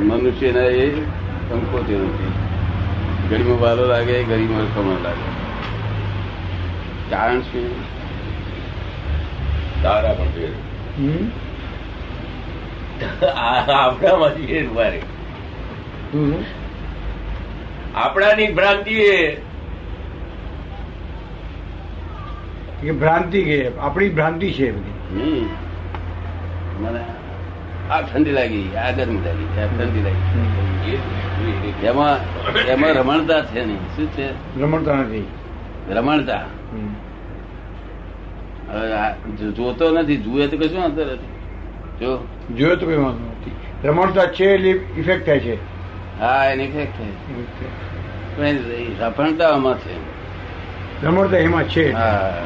મનુષ્યના એ સંકોચો નથી ઘડીમાં વાલો લાગે ઘડીમાં સમય લાગે કારણ શું તારા પણ ફેર આપણામાંથી આપણાની ભ્રાંતિ એ ભ્રાંતિ કે આપણી ભ્રાંતિ છે બધી મને આ ઠંડી લાગી આ ગરમી લાગી આ ઠંડી લાગી. એમાં એમાં રમણતા છે નહીં. શું છે? રમણતા નથી. રમણતા? જોતો નથી. જુએ તો કશું અંતર નથી. જો. જોયો તો કઈ વાંધો નથી. રમણતા છે એટલે ઇફેક્ટ થાય છે. હા એની ફેક્ટ છે. રમણતા આમાં છે. રમણતા એમાં છે. હા.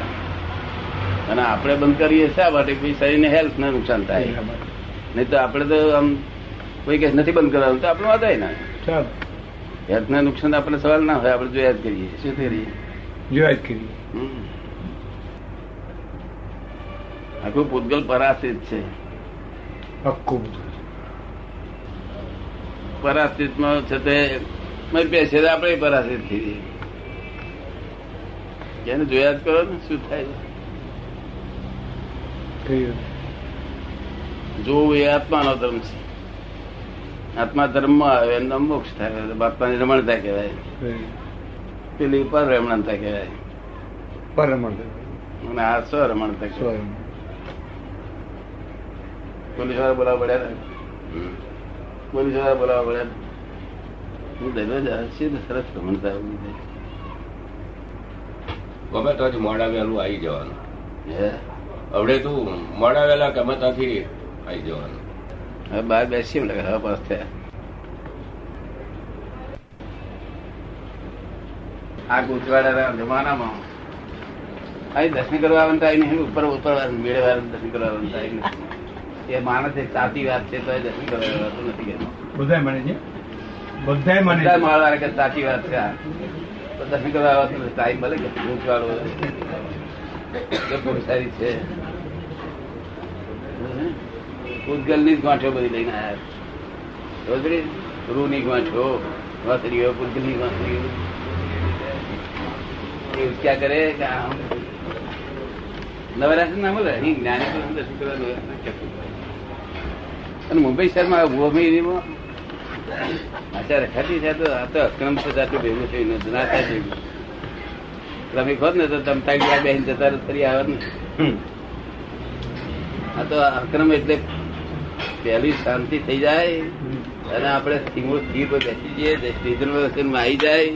અને આપણે બંધ કરીએ શા માટે કોઈ શરીરને હેલ્થ ને નુકસાન થાય. નહીં તો આપણે તો આમ કોઈ કે નથી બંધ કરવાનું તો આપણે વાંધાય ના. હેલ્થ ને નુકસાન આપણે સવાલ ના હોય આપણે જોયા જ કરીએ. શું કરીએ? જોયા જ કરીએ. આખું પૂતગલ પરાશ્રિત છે. આખું બધું પરાશ્રિતમાં છે તે મેં આપણે પરાશ્રિત થઈ જઈએ જોયા જ કરો ને શું થાય. જોવું એ આત્માનો ધર્મ છે. આત્મા ધર્મમાં આવે એમનો મોક્ષ થાય આત્માની રમણતા કહેવાય. પેલી પર રમણતા કહેવાય. પર રમણતા અને આ સ્વ રમણતા કહેવાય. પોલીસવાળા બોલાવવા પડ્યા પોલીસવાળા બોલાવા પડ્યા હું દરરોજ આવે છે ને સરસ રમણતા આવી જાય. ગમે તો મોડા વહેલું આવી જવાનું. હે? હવે તું મોડા વહેલા ગમે ત્યાંથી આવી જવાનું. હવે બહાર બેસીએ લાગે હવે પાસ થયા આ ગુજવાડા જમાનામાં અહીં દર્શન કરવા આવવાનું ટાઈમ નહીં ઉપર ઉપર મેળે વાર દર્શન કરવા આવવાનું ટાઈમ નહીં. એ માણસ એક સાચી વાત છે તો એ દર્શન કરવા આવતું નથી કે બધાય માને છે? બધાય માને બધા છે. માળવા કે સાચી વાત છે તો દર્શન કરવા આવતું ટાઈમ મળે કે ગુજવાડો કે સારી છે. પૂતગલની જ ગાંઠો બધી લઈને આવ્યા રૂ ની ગાંઠો વાસરીઓ પૂતગલની વાસરીઓ ક્યાં કરે કે આમ ના મળે અહીં જ્ઞાની પુરુષ દર્શન કરવા નવરાત્ર અને મુંબઈ શહેરમાં રખાતી છે તો આ તો અક્રમ છે આટલું ભેગું થયું નથી. ના થાય ભેગું. તમે ને તો તમે તારી ગયા બેન જતા ફરી આવત ને આ તો અક્રમ એટલે પહેલી શાંતિ થઈ જાય અને આપણે સ્થિર સ્થિર પર બેસી જઈએ સ્ટેશનમાં આવી જાય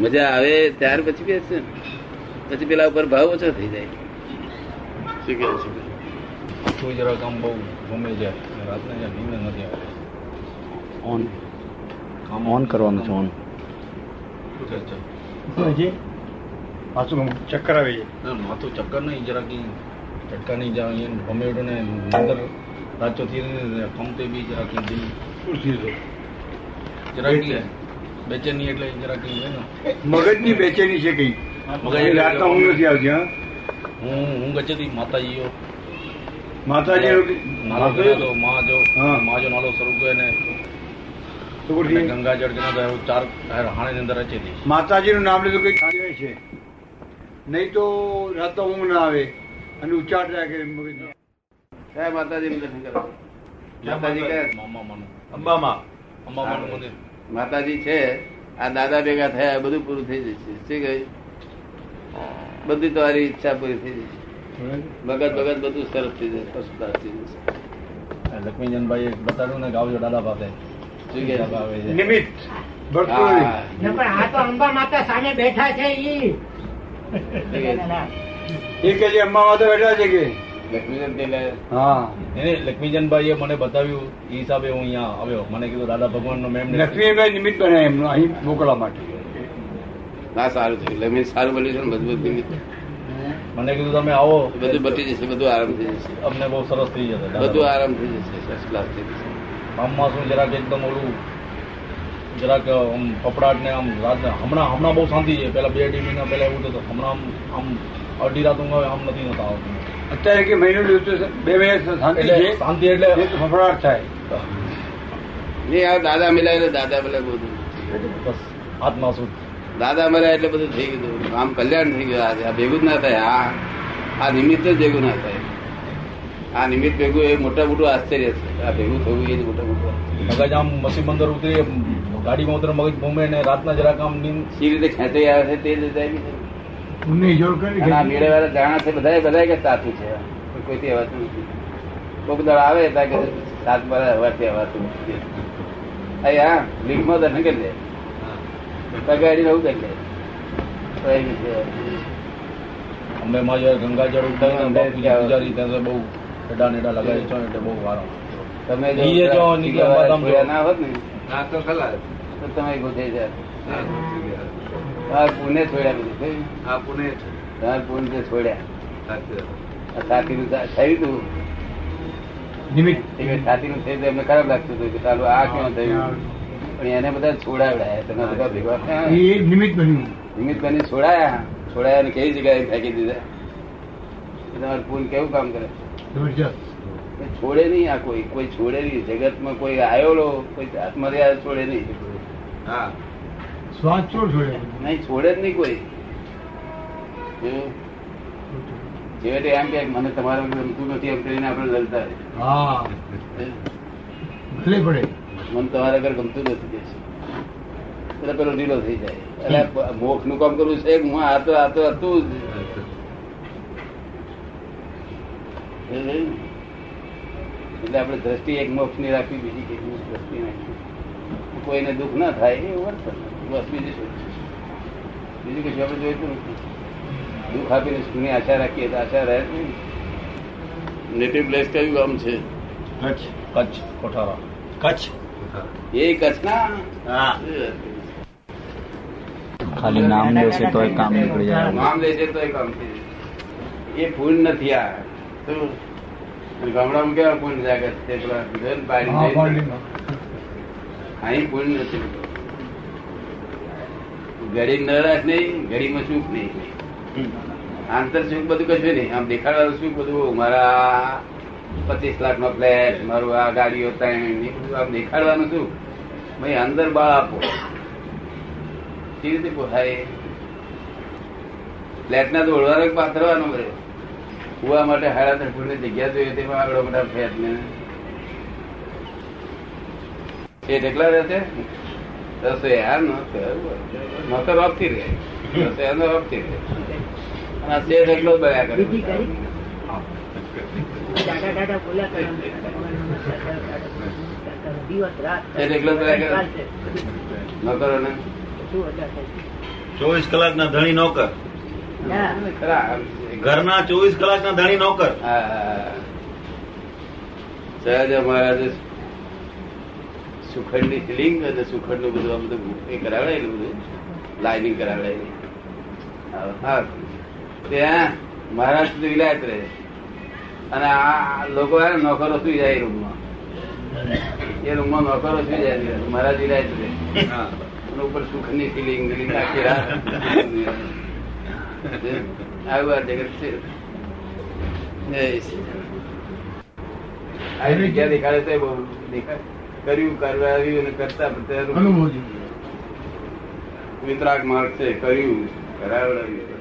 મજા આવે ત્યાર પછી બેસે. પછી પેલા ઉપર ભાવ ઓછો થઈ જાય. શું કેવું છે? કોઈ જરાક આમ બહુ ગમે જાય રાતને જ્યાં નીંદ નથી આવે ઓન કામ ઓન કરવાનું છે ઓન કહે હજી પાછું ચક્કર આવે છે ના, માથું ચક્કર નહીં જરાક ચક્કર નહીં જાય અહીંયા ગમે એટલું ને અંદર રાચો થી બી જરાક? જરાક બેચેની. એટલે જરાક છે મગજની બેચેની છે કઈ. મગજ રાતના ઊંઘ નથી આવતી હા? હું હું ગચેતી માતાજીઓ. માતાજી નાલો કર્યો તો માં જો હા. માં નાલો શરૂ કર્યો ને તો પછી? ગંગા જળ કે ચાર હાણે અંદર અંદર રચેતી માતાજીનું નામ લીધું કઈ છે? નહીં તો રાતના ઊંઘ ના આવે અને ઉચ્ચાર થાય કે મગજ કયા માતાજી દર્શન કરો. માતાજી કયા અંબામાં. અંબામાનું મંદિર. માતાજી છે આ દાદા ભેગા થયા બધું પૂરું થઈ જશે. શું કહ્યું? બધી તમારી ઈચ્છા પૂરી થઈ જશે. ભગત ભગત બધું સરસ થઈ જશે ફર્સ્ટ થઈ જશે. લક્ષ્મીજનભાઈ બતાડ્યું ને ગાવજો દાદા છે? નિમિત્ત. ને પણ આ તો અંબા માતા સામે બેઠા છે ઈ? એ કે અંબા અંબામાં તો બેઠા છે કે? લક્ષ્મીચંદ પેલે હા. એને લક્ષ્મીજનભાઈએ મને બતાવ્યું એ હિસાબે હું અહીંયા આવ્યો. મને કીધું દાદા ભગવાનનો મેમ લક્ષ્મીભાઈ નિમિત્ત બને એમ અહીં મોકલવા માટે. ના સારું થયું. લક્ષ્મી સારું બન્યું છે ને મજબૂત નિમિત્ત મને કીધું તમે આવો. બધું બટી જશે બધું આરામ થઈ જશે. અમને બહુ સરસ થઈ જશે બધું આરામ થઈ જશે ફર્સ્ટ ક્લાસ થઈ જશે. આમમાં શું જરાક એકદમ ઓલું જરાક આમ ફફડાટ ને આમ રાત હમણાં હમણાં બહુ શાંતિ છે. પેલા બે અઢી મહિના પહેલા એવું થતું હમણાં આમ અડધી અઢી રાત ઊંઘ આવે આમ નથી નતા આવતું. અત્યારે કે મહિનો દિવસ બે મહિના શાંતિ એટલે છે. શાંતિ એટલે ફફડાટ થાય. નહીં આ દાદા મિલાય એટલે દાદા મિલાય બધું. બસ આત્મા શું દાદા મળ્યા એટલે બધું થઈ ગયું. આમ કલ્યાણ થઈ ગયું. આજે આ ભેગું જ ના થાય. આ આ નિમિત્ત જ ભેગું ના થાય. આ નિમિત્ત ભેગું એ મોટા મોટું આશ્ચર્ય છે. આ ભેગું થયું એ જ મોટા મોટું મગજ આમ મસી બંદર ઉતરી ગાડીમાં ઉતરે મગજ ભૂમે ને રાતના જરાક આમ સી રીતે ખેંચાઈ આવે છે તે જ રીતે આવી છે. પુણ્ય જોડ કરી મેળે વાળા જાણે છે બધા બધા કે સાચું છે. કોઈથી હવાતું નથી. કોક દાડો આવે ત્યાં કે સાત બાર હવાથી હવાતું નથી. અહીંયા લીગમાં દર્શન કરી લે પગાડી નવું કરી લે. તો એ રીતે. અમે માં જયારે ગંગાજળ બહુ એડા નેડા લગાવી છો એટલે બહુ વારો. તમે જો ના હોત ને ના તો ખલા તો તમે ગોઠાઈ જાય તમારે પુણે છોડ્યા બધું થયું? આ પુણે તાર પુણે છોડ્યા. આ છાતીનું થયું તું. છાતી એ છાતીનું થયું એમને ખરાબ લાગતું હતું કે ચાલો આ કેમ થયું? પણ એને બધા છોડાવડાયા તમે બધા ભેગા થયા. નિમિત્ત બન્યું. નિમિત્તભાઈને છોડાયા. છોડાયા કઈ જગ્યાએ ફેંકી દીધા? તમારું પૂન કેવું કામ કરે? છોડે નહીં આ કોઈ કોઈ છોડે નહીં. જગતમાં કોઈ આયોલો કોઈ આત્મર્યાદા છોડે નહીં. હા. શ્વાસ છોડે નહીં છોડે જ નહીં કોઈ? છેવટે એમ કે મને તમારે ગમતું નથી એમ કરીને આપણે લડતા હા. ભલે પડે. મને તમારા ઘર ગમતું નથી એટલે પેલો ઢીલો થઈ જાય. એટલે મોખનું કામ કરવું છે હું આ તો આ તો હતું જ. એટલે આપણે દ્રષ્ટિ એક મોક્ષની રાખવી બીજી કઈ દ્રષ્ટિ નાખવી કોઈને દુઃખ ના થાય એ વર્તન બસ બીજું શું બીજું કશું આપણે જોઈતું નથી. દુઃખ આપીને સુખની આશા રાખીએ તો આશા રહે નેટિવ પ્લેસ કયું ગામ છે? કચ્છ. કચ્છ કોઠારા. કચ્છ. એ કચ્છ ના? ખાલી નામ લેશે તો એ કામ નીકળી જાય. નામ લેશે તો એ કામ એ ફૂલ નથી આ. ગામડામાં કેવા ફૂલ જાગત છે? પેલા ઘર બારી હા જાય. પાર્ટીમાં. અહીં ફૂલ નથી ઘડી નરાશ નહીં, ઘડીમાં સુખ નહીં. આંતર સુખ બધું કશું નહીં. આમ દેખાડવાનું સુખ બધું મારા પચીસ લાખ નો ફ્લેટ, મારું આ ગાડીઓ ત્રણ, એ બધું આમ દેખાડવાનું શું ભાઈ, અંદર બાળ આપો. કેવી રીતે પોસાય? ફ્લેટ ના દોડવાનો પાથરવાનો બધે કુવા માટે હાડા ત્રણ ફૂટની જગ્યા જોઈએ, તેમાં આગળ મોટા ફ્લેટ ને એ એકલા રહે છે રસોઈયા નોકર આપતી રહે. રસોઈયા નો આપતી રહે. અને આ એકલો જ બળ્યા કરે. કરે? નોકરો ને ચોવીસ કલાકના ધણી નોકર ના. ઘરના ચોવીસ કલાકના ધણી નોકર સહજ મહારાજ. સુખંડની ફિલિંગ અને સુખંડનું બધું આ બધું એ કરાવે ને બધું. લાઇનિંગ કરાવે હા ત્યાં મહારાષ્ટ્ર વિલાયત રહે અને આ લોકો નોકરો સુઈ જાય રૂમમાં. એ રૂમમાં નોકરો સુઈ જાય મહારાજ વિલાયત રહે. ઉપર સુખની ફિલિંગ ફિલિંગ આખી રાત આવું આ જગત છે. જય શ્રી રામ. આ દેખાડે તો બહુ દેખાય. કર્યું કરાવ્યું અને કરતા પ્રત્યે વિતરાગ માર્ગ છે કર્યું કરાવડાવ્યું.